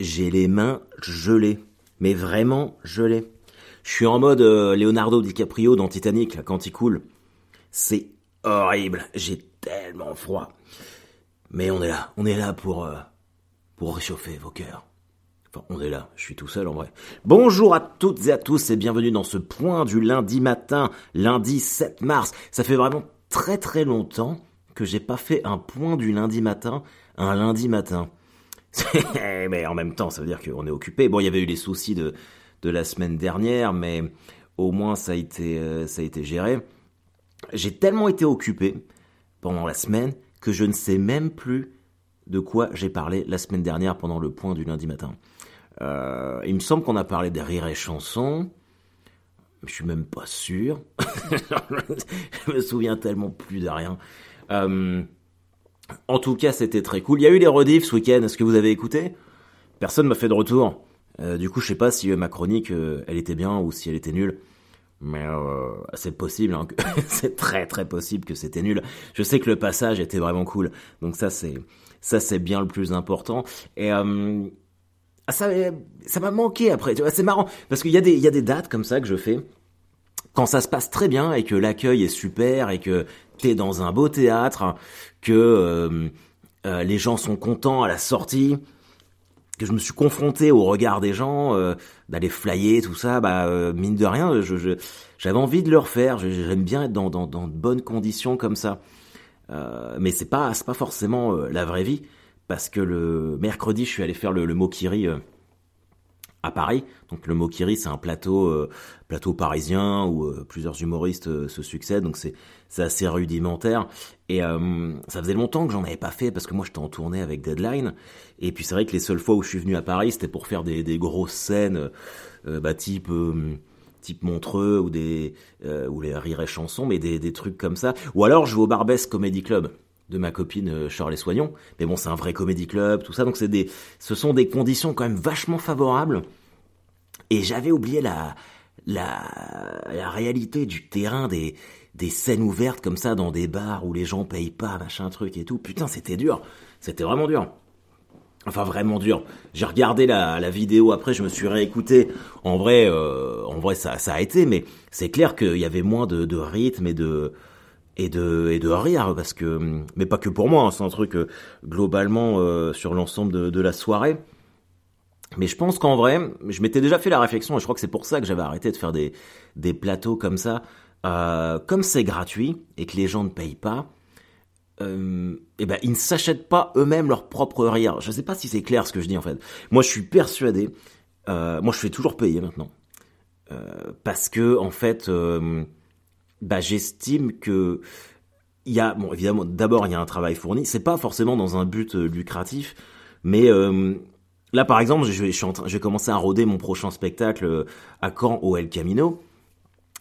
j'ai les mains gelées. Mais vraiment gelées. Je suis en mode euh, Leonardo DiCaprio dans Titanic, quand il coule. C'est horrible. J'ai tellement froid. Mais on est là. On est là pour, euh, pour réchauffer vos cœurs. Enfin, on est là. Je suis tout seul en vrai. Bonjour à toutes et à tous et bienvenue dans ce point du lundi matin, lundi 7 mars. Ça fait vraiment très très longtemps que j'ai pas fait un point du lundi matin, un lundi matin. mais en même temps, ça veut dire qu'on est occupé. Bon, il y avait eu les soucis de, de la semaine dernière, mais au moins ça a été, euh, ça a été géré. J'ai tellement été occupé pendant la semaine que je ne sais même plus de quoi j'ai parlé la semaine dernière pendant le point du lundi matin. Euh, il me semble qu'on a parlé des rires et chansons. Je suis même pas sûr. je me souviens tellement plus de rien. Euh, en tout cas, c'était très cool. Il y a eu les rediffs ce week-end. Est-ce que vous avez écouté? Personne m'a fait de retour. Euh, du coup, je sais pas si ma chronique, euh, elle était bien ou si elle était nulle. Mais euh, c'est possible, hein, c'est très très possible que c'était nul. Je sais que le passage était vraiment cool, donc ça c'est ça c'est bien le plus important. Et euh, ça ça m'a manqué après. Tu vois, c'est marrant parce qu'il y a des il y a des dates comme ça que je fais quand ça se passe très bien et que l'accueil est super et que t'es dans un beau théâtre, que euh, euh, les gens sont contents à la sortie, que je me suis confronté au regard des gens, euh, d'aller flyer, tout ça, bah mine de rien, j'avais envie de le refaire. J'aime bien être dans, dans, dans de bonnes conditions comme ça. Mais c'est pas c'est pas forcément la vraie vie parce que le mercredi, je suis allé faire le, le Mokiri à Paris. Donc le Mokiri, c'est un plateau plateau parisien où plusieurs humoristes se succèdent. Donc c'est c'est assez rudimentaire. Et ça faisait longtemps que j'en avais pas fait parce que moi j'étais en tournée avec Deadline. Et puis c'est vrai que les seules fois où je suis venu à Paris, c'était pour faire des, grosses scènes, bah, type type Montreux ou des ou les rires et chansons, mais des, trucs comme ça. Ou alors je vais au Barbès Comedy Club de ma copine Charles Soignon. Mais bon, c'est un vrai comédie club, tout ça. Donc c'est des, ce sont des conditions quand même vachement favorables. Et j'avais oublié la, la, la réalité du terrain des, des scènes ouvertes comme ça dans des bars où les gens payent pas, machin truc et tout. Putain, c'était dur. C'était vraiment dur. Enfin, vraiment dur. J'ai regardé la, la vidéo après, je me suis réécouté. En vrai, euh, en vrai, ça, a été, mais c'est clair qu'il y avait moins de, de rythme et de, et de et de rire parce que mais pas que pour moi hein, c'est un truc euh, globalement euh, sur l'ensemble de, de, la soirée mais je pense qu'en vrai je m'étais déjà fait la réflexion et je crois que c'est pour ça que j'avais arrêté de faire des des plateaux comme ça euh, comme c'est gratuit et que les gens ne payent pas euh, et ben ils ne s'achètent pas eux-mêmes leur propre rire. Je sais pas si c'est clair ce que je dis en fait. Moi je suis persuadé moi je fais toujours payer maintenant. Parce que en fait bah, j'estime que il y a bon évidemment d'abord il y a un travail fourni. C'est pas forcément dans un but euh, lucratif mais euh, là par exemple je je, je vais commencer à roder mon prochain spectacle euh, à Caen au El Camino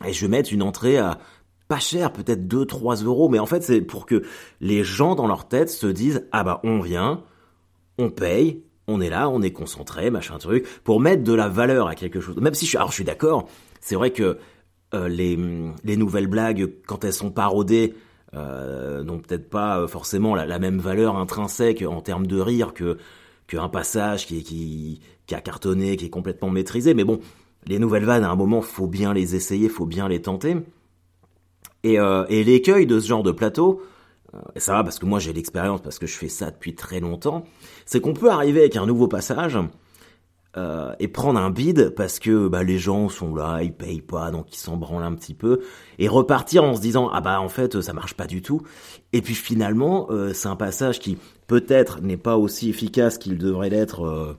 et je vais mettre une entrée à pas cher peut-être 2-3 euros mais en fait c'est pour que les gens dans leur tête se disent ah bah on vient on paye on est là on est concentré machin truc pour mettre de la valeur à quelque chose même si je suis alors je suis d'accord c'est vrai que euh, les, les, nouvelles blagues, quand elles sont parodées, euh, n'ont peut-être pas forcément la, la, même valeur intrinsèque en termes de rire que qu'un passage qui, qui, qui a cartonné, qui est complètement maîtrisé. Mais bon, les nouvelles vannes, à un moment, faut bien les essayer, faut bien les tenter. Et, euh, l'écueil de ce genre de plateau, et ça va parce que moi j'ai l'expérience, parce que je fais ça depuis très longtemps, c'est qu'on peut arriver avec un nouveau passage, euh, et prendre un bid parce que bah, les gens sont là, ils payent pas, donc ils s'en branlent un petit peu, et repartir en se disant ah bah en fait ça marche pas du tout. Et puis finalement euh, c'est un passage qui peut-être n'est pas aussi efficace qu'il devrait l'être euh,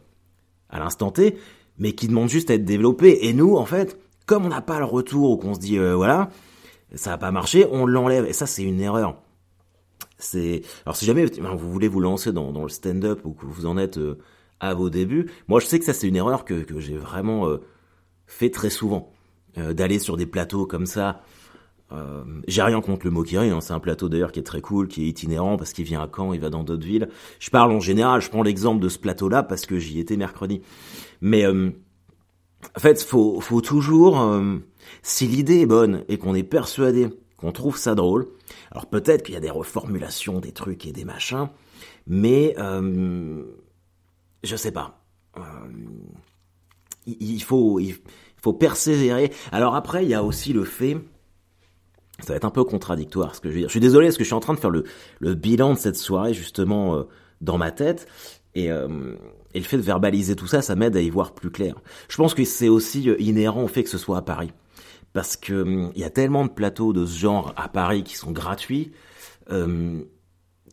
à l'instant T, mais qui demande juste à être développé. Et nous en fait, comme on n'a pas le retour ou qu'on se dit euh, voilà ça a pas marché, on l'enlève. Et ça c'est une erreur. C'est alors si jamais vous voulez vous lancer dans, dans le stand-up ou que vous en êtes à vos débuts. Moi, je sais que ça, c'est une erreur que, que j'ai vraiment euh, fait très souvent. Euh, D'aller sur des plateaux comme ça. Euh, j'ai rien contre le Mokiri, hein, c'est un plateau d'ailleurs qui est très cool, qui est itinérant parce qu'il vient à Caen, il va dans d'autres villes. Je parle en général, je prends l'exemple de ce plateau-là parce que j'y étais mercredi. Mais euh, en fait, faut, faut toujours, euh, si l'idée est bonne et qu'on est persuadé qu'on trouve ça drôle, alors peut-être qu'il y a des reformulations, des trucs et des machins, mais euh, je sais pas. il, faut, il faut persévérer. Alors après, il y a aussi le fait, ça va être un peu contradictoire ce que je veux dire. Je suis désolé parce que je suis en train de faire le, le bilan de cette soirée justement dans ma tête et, et le fait de verbaliser tout ça, ça m'aide à y voir plus clair. Je pense que c'est aussi inhérent au fait que ce soit à Paris parce que hum, il y a tellement de plateaux de ce genre à Paris qui sont gratuits euh,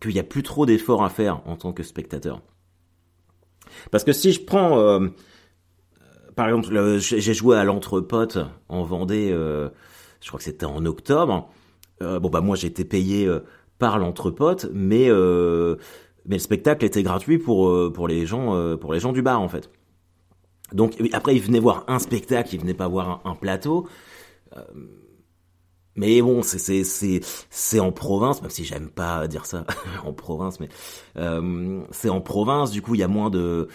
qu'il n'y a plus trop d'efforts à faire en tant que spectateur. Parce que si je prends, euh, par exemple, j'ai joué à l'Entrepote en Vendée, euh, je crois que c'était en octobre. Euh, bon bah moi été payé euh, par l'Entrepote, mais mais le spectacle était gratuit pour pour les gens pour les gens du bar en fait. Donc après ils venaient voir un spectacle, ils venaient pas voir un plateau. Euh, mais bon, c'est c'est c'est en province, même si j'aime pas dire ça en province, mais euh, c'est en province. Du coup, il y a moins de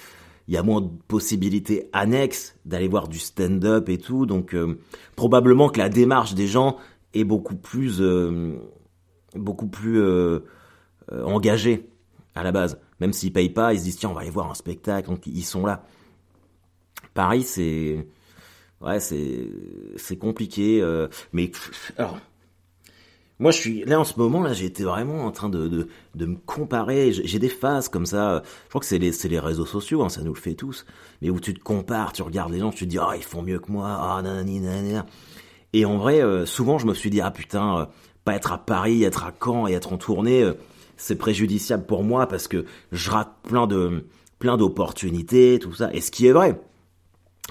il y a moins de possibilités annexes d'aller voir du stand-up et tout. Donc euh, probablement que la démarche des gens est beaucoup plus beaucoup plus engagée à la base. Même s'ils payent pas, ils se disent tiens on va aller voir un spectacle, donc ils sont là. Paris, c'est ouais, c'est c'est compliqué. Euh, mais alors, moi, je suis là en ce moment là, j'étais vraiment en train de, de, de me comparer. J'ai des phases comme ça. Je crois que c'est les les réseaux sociaux, hein, ça nous le fait tous. Mais où tu te compares, tu regardes les gens, tu te dis ah ils font mieux que moi, ah nanani nanana. Et en vrai, euh, souvent je me suis dit ah putain, euh, pas être à Paris, être à Caen et être en tournée, c'est préjudiciable pour moi parce que je rate plein de plein d'opportunités, tout ça. Et ce qui est vrai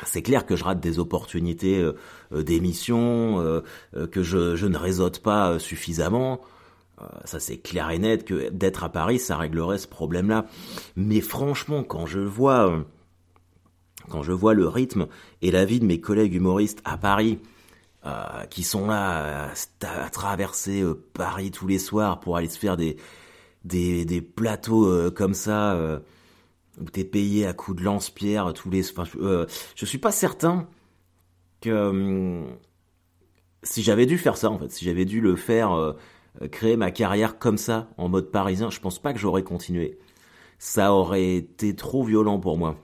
c'est clair que je rate des opportunités euh, euh, d'émission, euh, que je, ne réseaute pas suffisamment. ça c'est clair et net que d'être à Paris, ça réglerait ce problème-là. Mais franchement, quand je vois, quand je vois le rythme et la vie de mes collègues humoristes à Paris, qui sont là à, traverser Paris tous les soirs pour aller se faire des, des plateaux comme ça où t'es payé à coups de lance-pierre tous les. Enfin, euh, je suis pas certain que hum, si j'avais dû faire ça en fait, si j'avais dû le faire, euh, créer ma carrière comme ça en mode parisien, je pense pas que j'aurais continué. Ça aurait été trop violent pour moi.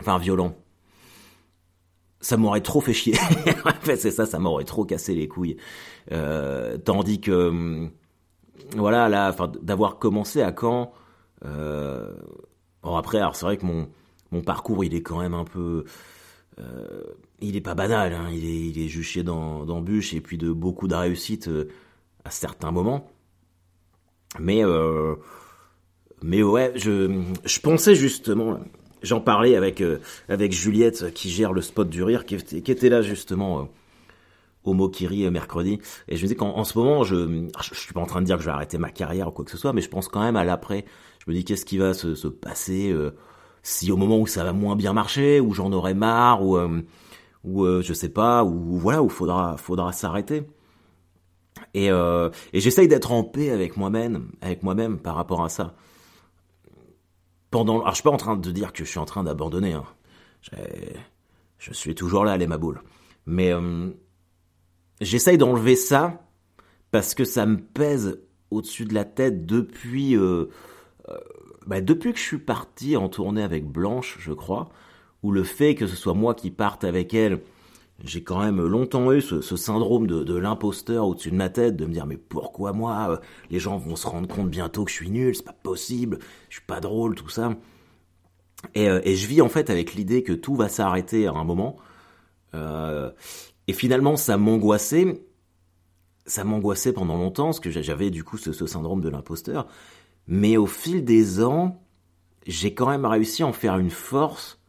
Enfin violent. Ça m'aurait trop fait chier. en fait, c'est ça, ça m'aurait trop cassé les couilles. Euh, tandis que, hum, voilà, là, d'avoir commencé à Caen, euh, Bon après, alors c'est vrai que mon, mon parcours, il est quand même un peu... Euh, il est pas banal, hein, il, est, il est juché d'embûches et puis de beaucoup de réussites euh, à certains moments. Mais, euh, mais ouais, je, je pensais justement, j'en parlais avec, euh, avec Juliette qui gère le spot du rire, qui était, qui était là justement au Mokiri mercredi. Et je me dis qu'en ce moment, je, je, suis pas en train de dire que je vais arrêter ma carrière ou quoi que ce soit, mais je pense quand même à l'après je me dis qu'est-ce qui va se, se passer euh, si au moment où ça va moins bien marcher, où j'en aurai marre, ou euh, ou euh, je sais pas, ou voilà, où faudra faudra s'arrêter. Et, et j'essaye d'être en paix avec moi-même, avec moi-même par rapport à ça. Pendant, alors je suis pas en train de dire que je suis en train d'abandonner. Hein. Je suis toujours là, les maboules. Mais j'essaye d'enlever ça parce que ça me pèse au-dessus de la tête depuis euh, bah, depuis que je suis parti en tournée avec Blanche, je crois, ou le fait que ce soit moi qui parte avec elle, j'ai quand même longtemps eu ce, syndrome de, l'imposteur au-dessus de ma tête, de me dire mais pourquoi moi euh, Les gens vont se rendre compte bientôt que je suis nul, c'est pas possible, je suis pas drôle, tout ça. Et, euh, je vis en fait avec l'idée que tout va s'arrêter à un moment. et finalement, ça m'angoissait. Ça m'angoissait pendant longtemps, parce que j'avais du coup ce syndrome de l'imposteur. Mais au fil des ans, j'ai quand même réussi à en faire une force,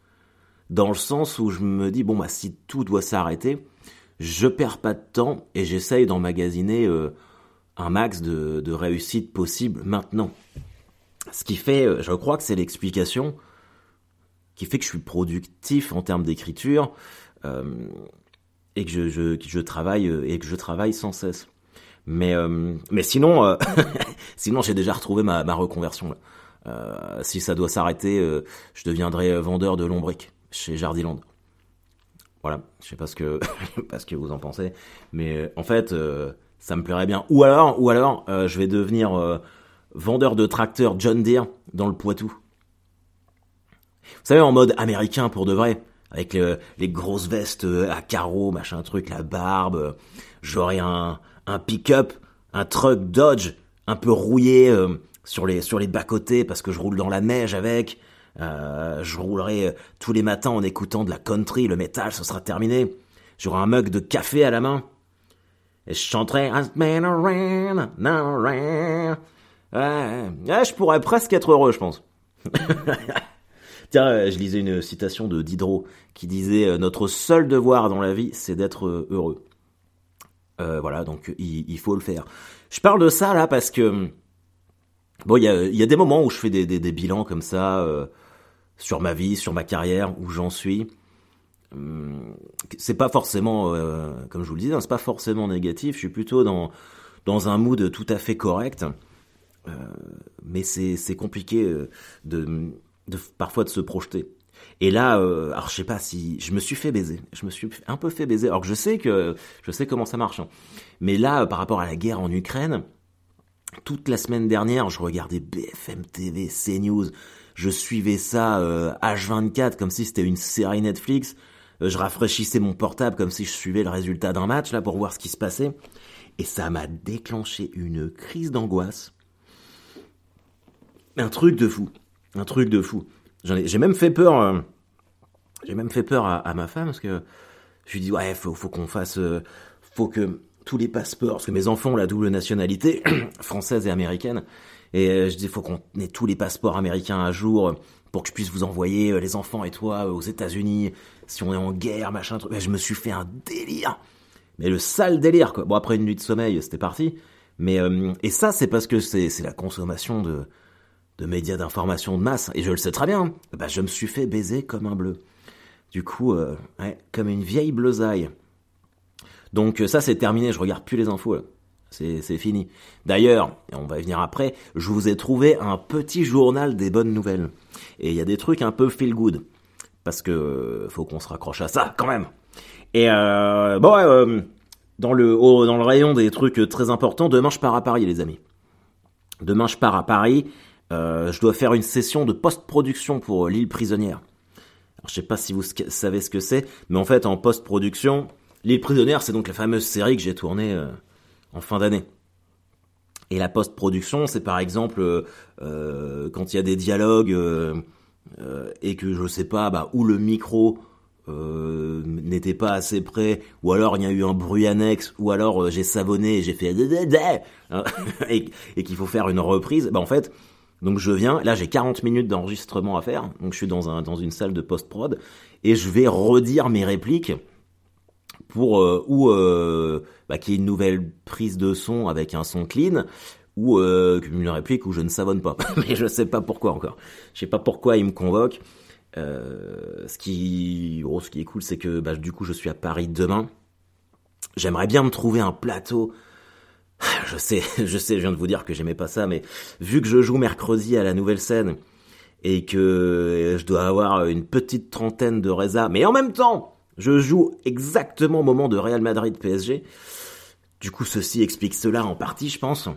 dans le sens où je me dis, bon, bah, si tout doit s'arrêter, je perds pas de temps et j'essaye d'emmagasiner euh, un max de, réussite possible maintenant. Ce qui fait, euh, je crois que c'est l'explication qui fait que je suis productif en termes d'écriture euh, et que je, je, que je travaille et que je travaille sans cesse. Mais euh, mais sinon euh, sinon j'ai déjà retrouvé ma, ma reconversion. Euh, si ça doit s'arrêter, je deviendrai vendeur de lombric chez Jardiland. Voilà, je sais pas ce que que vous en pensez, mais en fait ça me plairait bien. Ou alors ou alors je vais devenir vendeur de tracteurs John Deere dans le Poitou. Vous savez, en mode américain pour de vrai, avec les grosses vestes à carreaux, machin truc, la barbe. J'aurais un, un pick-up, un truck Dodge, un peu rouillé sur les sur les bas côtés parce que je roule dans la neige avec. Euh, je roulerai tous les matins en écoutant de la country, le métal, ce sera terminé. J'aurai un mug de café à la main. Et je chanterai je pourrais presque être heureux, je pense. Tiens, euh, je lisais une citation de Diderot qui disait euh, Notre seul devoir dans la vie, c'est d'être heureux. Voilà, donc il, faut le faire. Je parle de ça là parce que bon, il y a, des moments où je fais des, bilans comme ça sur ma vie, sur ma carrière, où j'en suis. Hum, c'est pas forcément, euh, comme je vous le disais, hein, c'est pas forcément négatif. Je suis plutôt dans dans un mood tout à fait correct. Euh, mais c'est compliqué euh, de parfois de se projeter. Et là, alors je sais pas si je me suis fait baiser, je me suis un peu fait baiser. Alors que je sais que je sais comment ça marche. Hein. Mais là, par rapport à la guerre en Ukraine, toute la semaine dernière, je regardais BFM TV, CNews, je suivais ça H24 euh, comme si c'était une série Netflix. Euh, je rafraîchissais mon portable comme si je suivais le résultat d'un match là pour voir ce qui se passait. Et ça m'a déclenché une crise d'angoisse. Un truc de fou. Un truc de fou. J'ai même fait peur. Euh, j'ai même fait peur à, ma femme parce que je lui dis ouais faut, faut qu'on fasse, faut que tous les passeports, parce que mes enfants ont la double nationalité française et américaine, et euh, je dis, faut qu'on ait tous les passeports américains à jour pour que je puisse vous envoyer euh, les enfants et toi euh, aux États-Unis si on est en guerre, machin. Truc. Je me suis fait un délire, mais le sale délire quoi. Bon après une nuit de sommeil, c'était parti. Mais et ça c'est parce que c'est c'est la consommation de de médias d'information de masse et je le sais très bien. Bah je me suis fait baiser comme un bleu. Du coup, ouais, comme une vieille bleusaille. Donc ça c'est terminé, je regarde plus les infos. C'est fini. D'ailleurs, on va y venir après, je vous ai trouvé un petit journal des bonnes nouvelles. Et il y a des trucs un peu feel good. Parce que faut qu'on se raccroche à ça quand même. Et euh, bon, euh, dans, le, dans le rayon des trucs très importants, demain je pars à Paris les amis. Demain je pars à Paris. Euh, je dois faire une session de post-production pour l'île prisonnière. Alors, je sais pas si vous savez ce que c'est, mais en fait en post-production, l'île prisonnière c'est donc la fameuse série que j'ai tournée en fin d'année. Et la post-production, c'est par exemple euh, euh, quand il y a des dialogues euh, et que je sais pas bah, où le micro n'était pas assez près, ou alors il y a eu un bruit annexe, ou alors j'ai savonné et j'ai fait et, et qu'il faut faire une reprise. Bah en fait, donc je viens, là j'ai 40 minutes d'enregistrement à faire, donc je suis dans un dans une salle de post-prod et je vais redire mes répliques pour euh, ou euh, bah, qu'il y ait une nouvelle prise de son avec un son clean ou euh, une réplique où je ne savonne pas. Mais je sais pas pourquoi encore. Je sais pas pourquoi il me convoque. Euh, ce qui, oh, ce qui est cool, c'est que bah, du coup, je suis à Paris demain. J'aimerais bien me trouver un plateau. Je sais, je sais, je viens de vous dire que j'aimais pas ça, mais vu que je joue mercredi à la nouvelle scène et que je dois avoir une petite trentaine de résas, mais en même temps, je joue exactement au moment de Real Madrid PSG. Du coup, ceci explique cela en partie, je pense.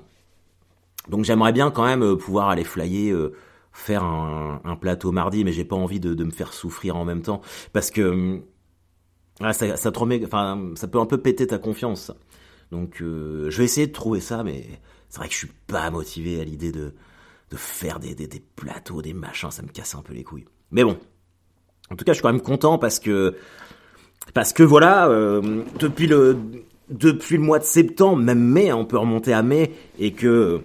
Donc j'aimerais bien quand même euh, pouvoir aller flyer, euh, faire un, plateau mardi, mais j'ai pas envie de, me faire souffrir en même temps. Parce que ah, ça, enfin, ça peut un peu péter ta confiance. Donc euh, je vais essayer de trouver ça, mais c'est vrai que je suis pas motivé à l'idée de, de faire des, des, plateaux, des machins, ça me casse un peu les couilles. Mais bon, en tout cas, je suis quand même content parce que parce que voilà, euh, depuis le depuis le mois de septembre, même mai, on peut remonter à mai, et que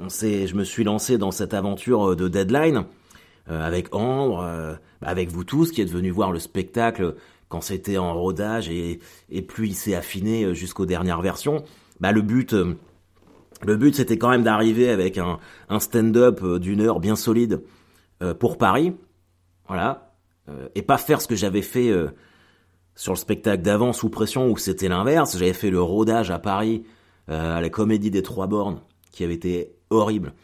on sait, je me suis lancé dans cette aventure de deadline euh, avec Ambre, euh, avec vous tous, qui êtes venus voir le spectacle quand c'était en rodage et, plus il s'est affiné jusqu'aux dernières versions. Bah le but, le but c'était quand même d'arriver avec un, un stand-up d'une heure bien solide pour Paris, voilà, et pas faire ce que j'avais fait sur le spectacle d'avant sous pression où c'était l'inverse. J'avais fait le rodage à Paris euh, à la Comédie des Trois Bornes qui avait été horrible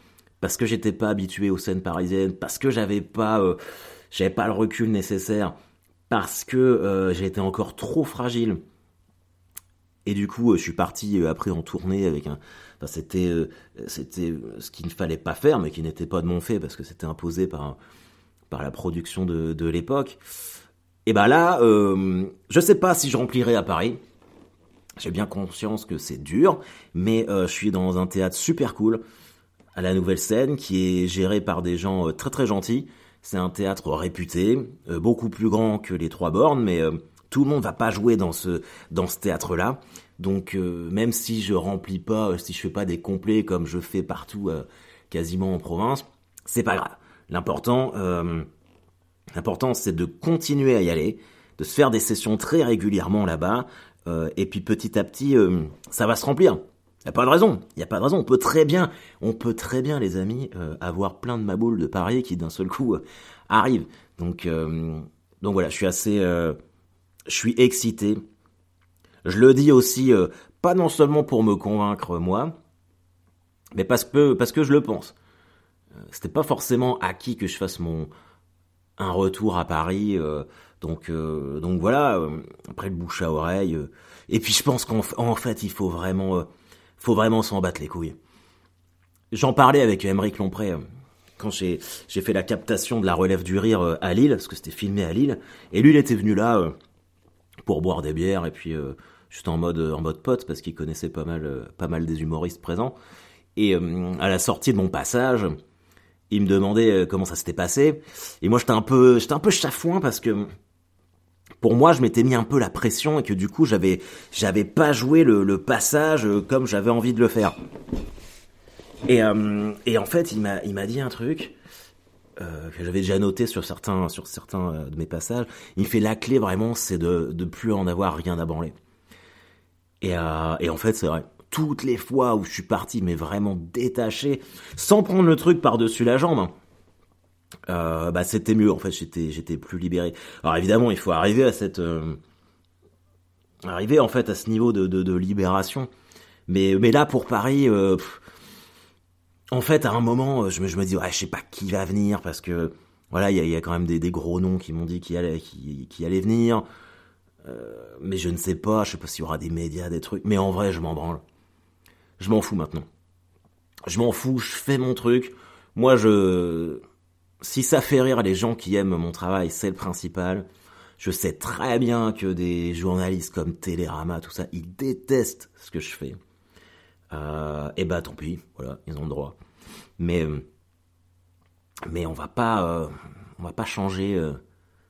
parce que j'étais pas habitué aux scènes parisiennes, parce que j'avais pas euh, j'avais pas le recul nécessaire, parce que euh, j'étais encore trop fragile. Et du coup, je suis parti après en tournée avec un. C'était c'était ce qu'il ne fallait pas faire, mais qui n'était pas de mon fait parce que c'était imposé par par la production de, de l'époque. Et ben là, euh, je sais pas si je remplirai à Paris. J'ai bien conscience que c'est dur, mais euh, je suis dans un théâtre super cool à la Nouvelle Scène qui est géré par des gens euh, très très gentils. C'est un théâtre réputé, euh, beaucoup plus grand que les Trois Bornes, mais tout le monde va pas jouer dans ce dans ce théâtre-là. Donc même si je remplis pas, si je fais pas des complets comme je fais partout, quasiment en province, c'est pas grave. L'important, l'important c'est de continuer à y aller, de se faire des sessions très régulièrement là-bas. Euh, et puis petit à petit, euh, ça va se remplir. Il n'y a pas de raison. Il n'y a pas de raison. On peut très bien, on peut très bien, les amis, euh, avoir plein de maboules de Paris qui d'un seul coup arrivent. Donc, donc voilà, je suis assez, je suis excité. Je le dis aussi, pas non seulement pour me convaincre moi, mais parce que parce que je le pense. C'était pas forcément acquis que je fasse mon un retour à Paris. Donc, euh, donc voilà, euh, après le bouche à oreille. Euh, et puis je pense qu'en en fait, il faut vraiment, faut vraiment s'en battre les couilles. J'en parlais avec Émeric Lompré quand j'ai fait la captation de la relève du rire à Lille, parce que c'était filmé à Lille. Et lui, il était venu là pour boire des bières et puis juste en mode en mode pote parce qu'il connaissait pas mal pas mal des humoristes présents. Et à la sortie de mon passage, il me demandait comment ça s'était passé. Et moi, j'étais un peu j'étais un peu chafouin parce que pour moi, je m'étais mis un peu la pression et que du coup, j'avais, j'avais pas joué le, passage euh, comme j'avais envie de le faire. Et, euh, et en fait, il m'a, il m'a dit un truc euh, que j'avais déjà noté sur certains, sur certains de mes passages. Il fait la clé vraiment, c'est de, de plus en avoir rien à branler. Et, et en fait, c'est vrai. Toutes les fois où je suis parti, mais vraiment détaché, sans prendre le truc par-dessus la jambe, hein, euh, bah c'était mieux en fait j'étais j'étais plus libéré. Alors évidemment il faut arriver à cette euh, arriver en fait à ce niveau de, de, de libération. Mais mais là pour Paris euh, en fait à un moment je me je me dis ouais je sais pas qui va venir parce que voilà il y a, y a quand même des, des gros noms qui m'ont dit qui allait qui, qui allaient venir. Mais je ne sais pas je sais pas s'il y aura des médias des trucs. Mais en vrai je m'en branle. Je m'en fous maintenant. Je m'en fous je fais mon truc. Moi je si ça fait rire les gens qui aiment mon travail, c'est le principal. Je sais très bien que des journalistes comme Télérama, tout ça, ils détestent ce que je fais. Euh, et bah tant pis, voilà, ils ont le droit. Mais mais on va pas euh, on va pas changer. Euh,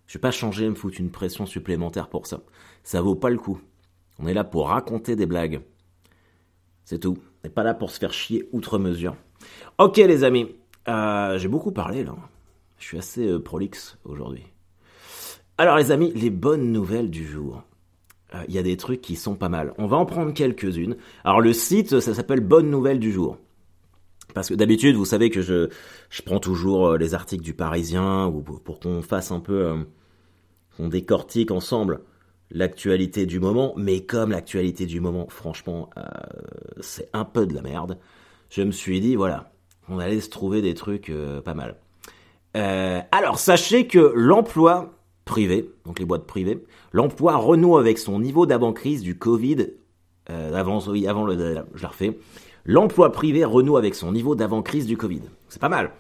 je vais pas changer, me foutre une pression supplémentaire pour ça. Ça vaut pas le coup. On est là pour raconter des blagues. C'est tout. On n'est pas là pour se faire chier outre mesure. Ok les amis, euh, j'ai beaucoup parlé là. Je suis assez euh, prolixe aujourd'hui. Alors les amis, les bonnes nouvelles du jour. Euh, il y a des trucs qui sont pas mal. On va en prendre quelques-unes. Alors le site, ça s'appelle Bonnes nouvelles du jour. Parce que d'habitude, vous savez que je, prends toujours euh, les articles du Parisien ou pour, qu'on fasse un peu, qu'on décortique ensemble l'actualité du moment. Mais comme l'actualité du moment, franchement, c'est un peu de la merde, je me suis dit, voilà, on allait se trouver des trucs pas mal. Euh, alors, sachez que l'emploi privé, donc les boîtes privées, l'emploi renoue avec son niveau d'avant-crise du Covid. Euh, avant, oui, avant le, je refais. L'emploi privé renoue avec son niveau d'avant-crise du Covid. C'est pas mal.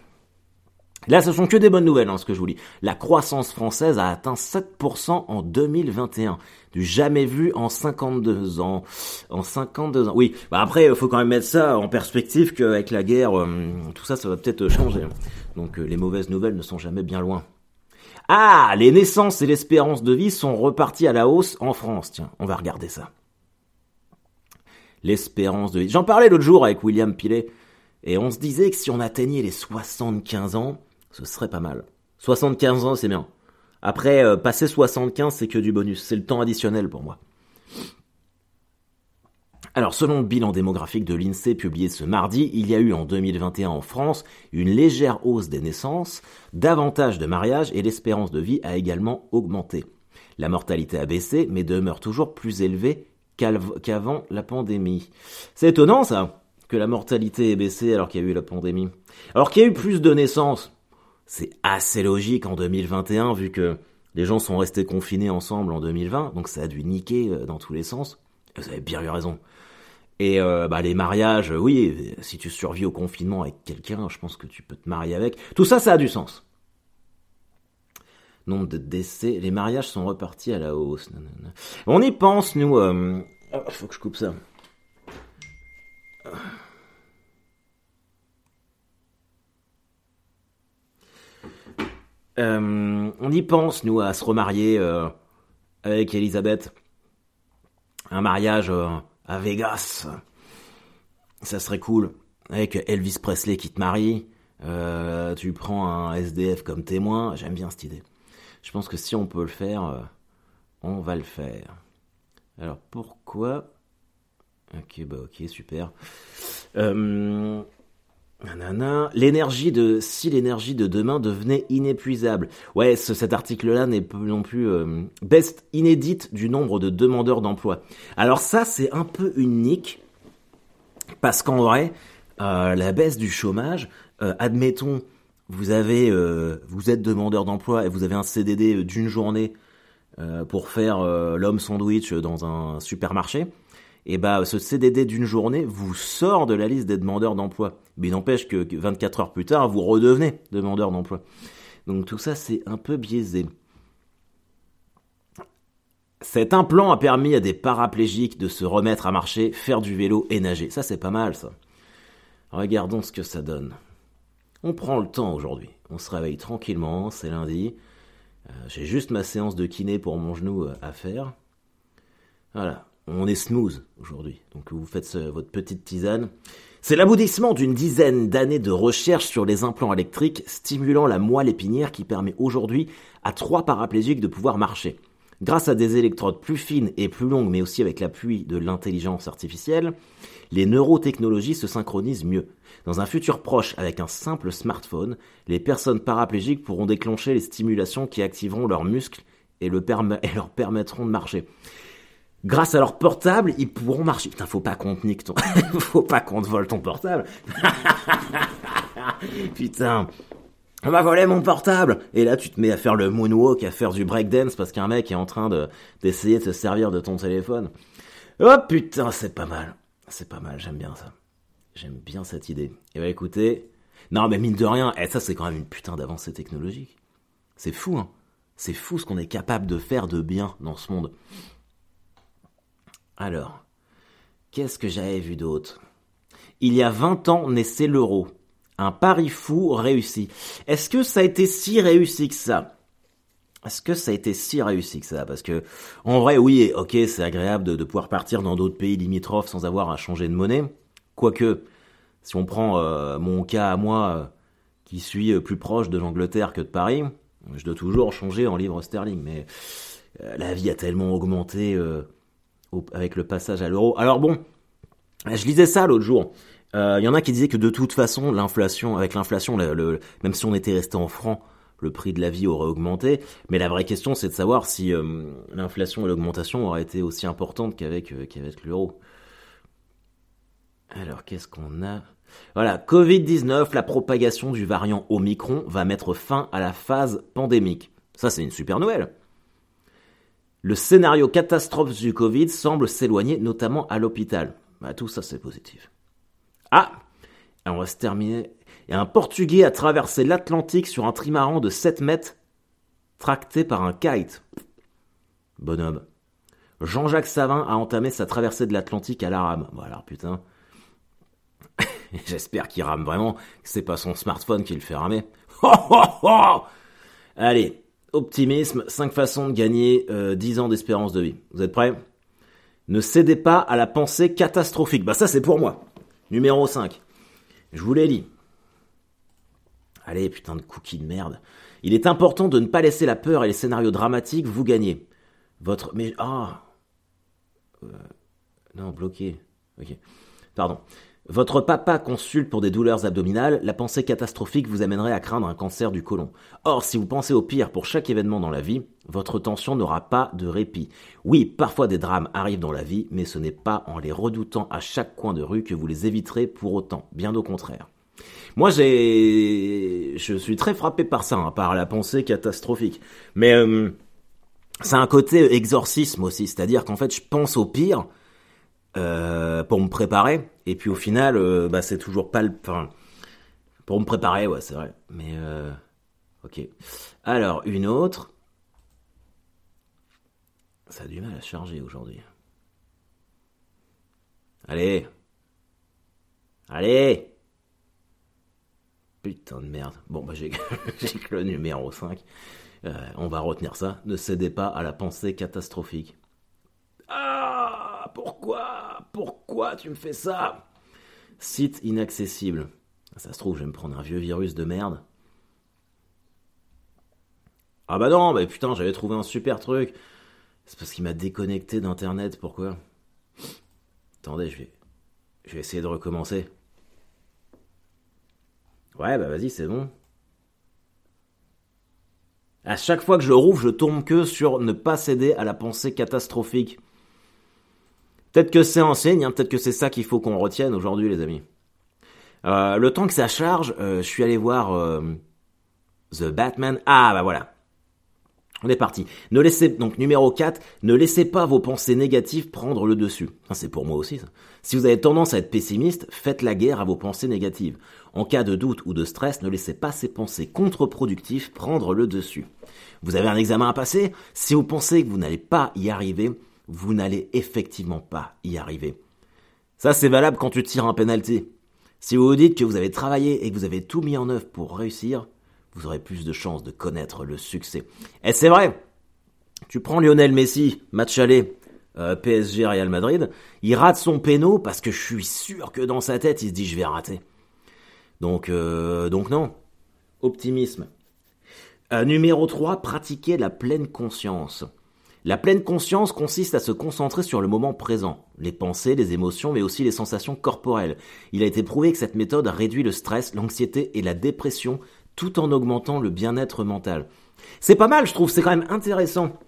Là, ce sont que des bonnes nouvelles, hein, ce que je vous lis. La croissance française a atteint 7% en 2021. Du jamais vu en 52 ans. En 52 ans. Oui, bah après, il faut quand même mettre ça en perspective qu'avec la guerre, euh, tout ça, ça va peut-être changer. Donc euh, les mauvaises nouvelles ne sont jamais bien loin. Ah, les naissances et l'espérance de vie sont reparties à la hausse en France. Tiens, on va regarder ça. L'espérance de vie. J'en parlais l'autre jour avec William Pilet. Et on se disait que si on atteignait les 75 ans, ce serait pas mal. 75 ans, c'est bien. Après, euh, passer 75, c'est que du bonus. C'est le temps additionnel pour moi. Alors, selon le bilan démographique de l'INSEE publié ce mardi, il y a eu en 2021 en France une légère hausse des naissances, davantage de mariages et l'espérance de vie a également augmenté. La mortalité a baissé, mais demeure toujours plus élevée qu'avant la pandémie. C'est étonnant ça, que la mortalité ait baissé alors qu'il y a eu la pandémie. Alors qu'il y a eu plus de naissances, c'est assez logique en 2021 vu que les gens sont restés confinés ensemble en 2020, donc ça a dû niquer euh, dans tous les sens. Vous avez bien eu raison. Et euh, bah, les mariages, oui, si tu survis au confinement avec quelqu'un, je pense que tu peux te marier avec. Tout ça, ça a du sens. Nombre de décès, les mariages sont repartis à la hausse. On y pense, nous. Euh... Oh, faut que je coupe ça. Euh, on y pense, nous, à se remarier euh, avec Elisabeth. Un mariage euh, à Vegas. Ça serait cool. Avec Elvis Presley qui te marie. tu prends un SDF comme témoin. J'aime bien cette idée. Je pense que si on peut le faire, on va le faire. Alors pourquoi? Ok, bah ok, super. L'énergie de si l'énergie de demain devenait inépuisable. Ouais, cet article-là n'est non plus euh, best inédite du nombre de demandeurs d'emploi. Alors ça, c'est un peu unique parce qu'en vrai, euh, la baisse du chômage, euh, admettons, vous avez, vous êtes demandeur d'emploi et vous avez un CDD d'une journée pour faire l'homme sandwich dans un supermarché et bah ce CDD d'une journée vous sort de la liste des demandeurs d'emploi. Mais n'empêche que 24 heures plus tard, vous redevenez demandeur d'emploi. Donc tout ça, c'est un peu biaisé. Cet implant a permis à des paraplégiques de se remettre à marcher, faire du vélo et nager. Ça, c'est pas mal, ça. Regardons ce que ça donne. On prend le temps aujourd'hui. On se réveille tranquillement, c'est lundi. Euh, j'ai juste ma séance de kiné pour mon genou euh, à faire. Voilà on est smooth aujourd'hui. Donc vous faites votre petite tisane. C'est l'aboutissement d'une dizaine d'années de recherche sur les implants électriques stimulant la moelle épinière qui permet aujourd'hui à trois paraplégiques de pouvoir marcher. Grâce à des électrodes plus fines et plus longues, mais aussi avec l'appui de l'intelligence artificielle, les neurotechnologies se synchronisent mieux. Dans un futur proche, avec un simple smartphone, les personnes paraplégiques pourront déclencher les stimulations qui activeront leurs muscles et, et leur permettront de marcher grâce à leur portable, ils pourront marcher. Putain, faut pas qu'on te nique ton, faut pas qu'on te vole ton portable. Putain. On m'a volé mon portable Et là, tu te mets à faire le moonwalk, à faire du breakdance parce qu'un mec est en train de, d'essayer de se servir de ton téléphone. Oh putain, c'est pas mal. C'est pas mal, j'aime bien ça. J'aime bien cette idée. Et bah écoutez, non mais mine de rien, eh, ça c'est quand même une putain d'avancée technologique. C'est fou, hein. C'est fou ce qu'on est capable de faire de bien dans ce monde. Alors, qu'est-ce que j'avais vu d'autre? Il y a 20 ans naissait l'euro. Un pari fou réussi. Est-ce que ça a été si réussi que ça? Est-ce que ça a été si réussi que ça? Parce que, en vrai, oui, ok, c'est agréable de, pouvoir partir dans d'autres pays limitrophes sans avoir à changer de monnaie. Quoique, si on prend euh, mon cas à moi, euh, qui suis euh, plus proche de l'Angleterre que de Paris, je dois toujours changer en livres sterling. Mais la vie a tellement augmenté avec le passage à l'euro. Alors bon, je lisais ça l'autre jour. Il euh, y en a qui disaient que de toute façon, l'inflation, avec l'inflation, même si on était resté en francs, le prix de la vie aurait augmenté. Mais la vraie question, c'est de savoir si euh, l'inflation et l'augmentation auraient été aussi importantes qu'avec euh, qu'avec l'euro. Alors, qu'est-ce qu'on a? Voilà, Covid-19, la propagation du variant Omicron va mettre fin à la phase pandémique. Ça, c'est une super nouvelle. Le scénario catastrophe du Covid semble s'éloigner, notamment à l'hôpital. Bah, tout ça, c'est positif. Ah On va se terminer. Et un Portugais a traversé l'Atlantique sur un trimaran de 7 mètres, tracté par un kite. Bonhomme. Jean-Jacques Savin a entamé sa traversée de l'Atlantique à la rame. Voilà, putain. J'espère qu'il rame vraiment, que c'est pas son smartphone qui le fait ramer. Allez, Optimisme, 5 façons de gagner 10 euh, ans d'espérance de vie. Vous êtes prêts? Ne cédez pas à la pensée catastrophique. Bah ça c'est pour moi. Numéro 5. Je vous l'ai dit. Allez, putain de cookie de merde. Il est important de ne pas laisser la peur et les scénarios dramatiques vous gagner. Votre... Mais... Ah euh, Non, bloqué. Ok. Pardon. Votre papa consulte pour des douleurs abdominales, la pensée catastrophique vous amènerait à craindre un cancer du côlon. Or, si vous pensez au pire pour chaque événement dans la vie, votre tension n'aura pas de répit. Oui, parfois des drames arrivent dans la vie, mais ce n'est pas en les redoutant à chaque coin de rue que vous les éviterez pour autant, bien au contraire. Moi, j'ai, je suis très frappé par ça, hein, par la pensée catastrophique. Mais euh, c'est un côté exorcisme aussi, c'est-à-dire qu'en fait, je pense au pire, euh, pour me préparer. Et puis au final, euh, bah, c'est toujours pas le. Pour me préparer, ouais, c'est vrai. Mais euh, Ok. Alors, une autre. Ça a du mal à charger aujourd'hui. Allez. Allez. Putain de merde. Bon, bah j'ai que le numéro 5. Euh, on va retenir ça. Ne cédez pas à la pensée catastrophique. Ah Pourquoi Pourquoi tu me fais ça? Site inaccessible. Ça se trouve, je vais me prendre un vieux virus de merde. Ah bah non, bah putain, j'avais trouvé un super truc. C'est parce qu'il m'a déconnecté d'internet, pourquoi? Attendez, je vais. Je vais essayer de recommencer. Ouais, bah vas-y, c'est bon. À chaque fois que je rouvre, je tombe que sur ne pas céder à la pensée catastrophique. Peut-être que c'est enseigne, hein, peut-être que c'est ça qu'il faut qu'on retienne aujourd'hui, les amis. Euh, le temps que ça charge, euh, je suis allé voir euh, The Batman. Ah bah voilà. On est parti. Ne laissez donc numéro 4, ne laissez pas vos pensées négatives prendre le dessus. c'est pour moi aussi ça. Si vous avez tendance à être pessimiste, faites la guerre à vos pensées négatives. En cas de doute ou de stress, ne laissez pas ces pensées contre-productives prendre le dessus. Vous avez un examen à passer? Si vous pensez que vous n'allez pas y arriver, vous n'allez effectivement pas y arriver. Ça, c'est valable quand tu tires un penalty. Si vous vous dites que vous avez travaillé et que vous avez tout mis en œuvre pour réussir, vous aurez plus de chances de connaître le succès. Et c'est vrai, tu prends Lionel Messi, match aller, euh, PSG Real Madrid, il rate son péno parce que je suis sûr que dans sa tête, il se dit je vais rater. Donc, euh, donc non. Optimisme. Euh, numéro 3, pratiquer la pleine conscience. La pleine conscience consiste à se concentrer sur le moment présent, les pensées, les émotions, mais aussi les sensations corporelles. Il a été prouvé que cette méthode réduit le stress, l'anxiété et la dépression tout en augmentant le bien-être mental. C'est pas mal, je trouve, c'est quand même intéressant.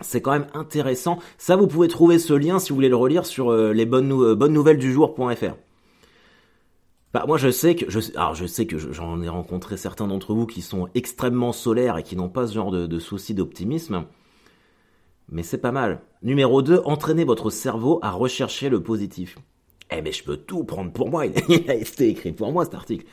C'est quand même intéressant. Ça, vous pouvez trouver ce lien si vous voulez le relire sur euh, les bonnes, euh, bonnes nouvelles du jour.fr. Bah, moi, je sais que, alors, je sais que j'en ai rencontré certains d'entre vous qui sont extrêmement solaires et qui n'ont pas ce genre de, de soucis d'optimisme. Mais c'est pas mal. Numéro 2, entraînez votre cerveau à rechercher le positif. Eh mais je peux tout prendre pour moi, il a été écrit pour moi cet article.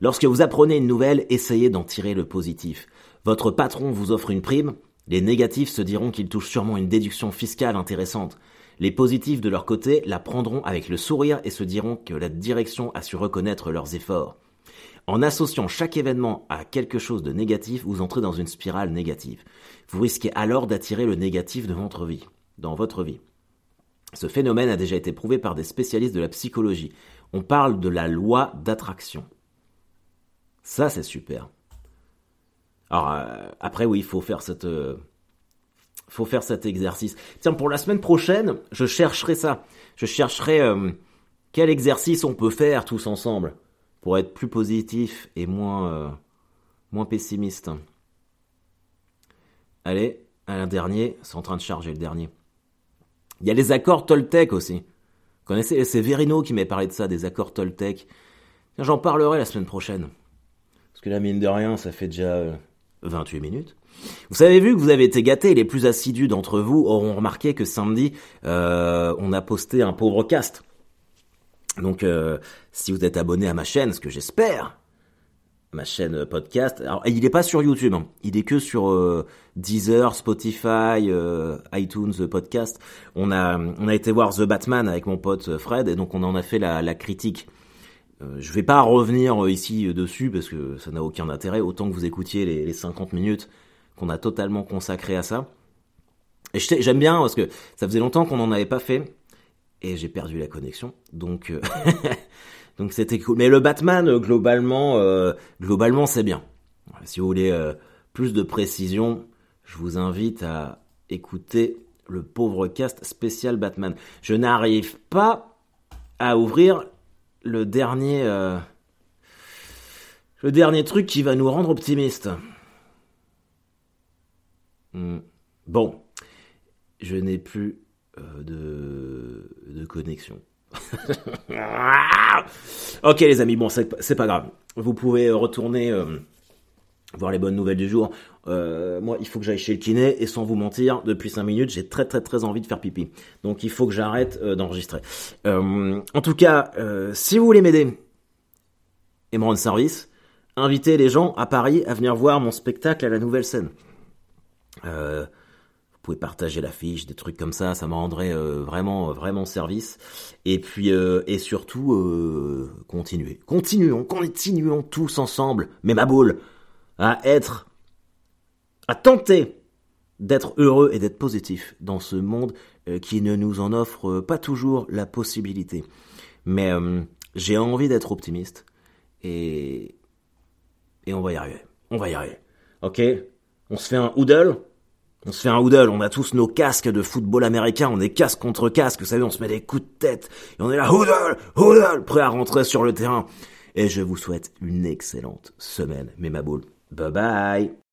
Lorsque vous apprenez une nouvelle, essayez d'en tirer le positif. Votre patron vous offre une prime, les négatifs se diront qu'il touche sûrement une déduction fiscale intéressante. Les positifs de leur côté la prendront avec le sourire et se diront que la direction a su reconnaître leurs efforts. En associant chaque événement à quelque chose de négatif, vous entrez dans une spirale négative. Vous risquez alors d'attirer le négatif de votre vie, dans votre vie. Ce phénomène a déjà été prouvé par des spécialistes de la psychologie. On parle de la loi d'attraction. Ça, c'est super. Alors, euh, après, oui, il faut faire cette... Euh, faut faire cet exercice. Tiens, pour la semaine prochaine, je chercherai ça. Je chercherai euh, quel exercice on peut faire tous ensemble pour être plus positif et moins, moins pessimiste. Allez, un dernier, c'est en train de charger le dernier. Il y a les accords Toltec aussi. Vous connaissez, c'est Verino qui m'a parlé de ça, des accords Toltec. J'en parlerai la semaine prochaine. Parce que la mine de rien, ça fait déjà 28 euh, minutes. Vous avez vu que vous avez été gâtés, les plus assidus d'entre vous auront remarqué que samedi, euh, on a posté un pauvre cast. Donc, euh, si vous êtes abonné à ma chaîne, ce que j'espère, ma chaîne podcast, alors il n'est pas sur YouTube, hein. il est que sur Deezer, Spotify, iTunes podcast. On a, on a été voir The Batman avec mon pote Fred, et donc on en a fait la, critique. Euh, je vais pas revenir euh, ici euh, dessus parce que ça n'a aucun intérêt, autant que vous écoutiez les, 50 minutes qu'on a totalement consacré à ça. Et j'aime bien parce que ça faisait longtemps qu'on n'en avait pas fait et j'ai perdu la connexion, donc donc c'était cool. Mais le Batman globalement, globalement c'est bien. Si vous voulez plus de précision, je vous invite à écouter le pauvre cast spécial Batman. Je n'arrive pas à ouvrir le dernier, euh, le dernier truc qui va nous rendre optimistes. Hmm. Bon, je n'ai plus euh, de, de connexion. ok les amis, bon c'est pas grave. Vous pouvez retourner euh, voir les bonnes nouvelles du jour. Euh, moi, il faut que j'aille chez le kiné et sans vous mentir, depuis 5 minutes, j'ai très très très envie de faire pipi. Donc il faut que j'arrête euh, d'enregistrer. Euh, en tout cas, si vous voulez m'aider et me rendre service, inviter les gens à Paris à venir voir mon spectacle à la nouvelle scène. Euh, pouvez partager l'affiche, des trucs comme ça, ça me rendrait euh, vraiment, vraiment service. Et puis, euh, et surtout, euh, continuez. Continuons, continuons tous ensemble, mais ma boule, à être, à tenter d'être heureux et d'être positif dans ce monde euh, qui ne nous en offre pas toujours la possibilité. Mais j'ai envie d'être optimiste et et on va y arriver. On va y arriver. Ok? On se fait un hoodle on se fait un hoodle, on a tous nos casques de football américain, on est casque contre casque, vous savez, on se met des coups de tête, et on est là, hoodle, hoodle, prêt à rentrer sur le terrain. Et je vous souhaite une excellente semaine, mes maboules. Bye bye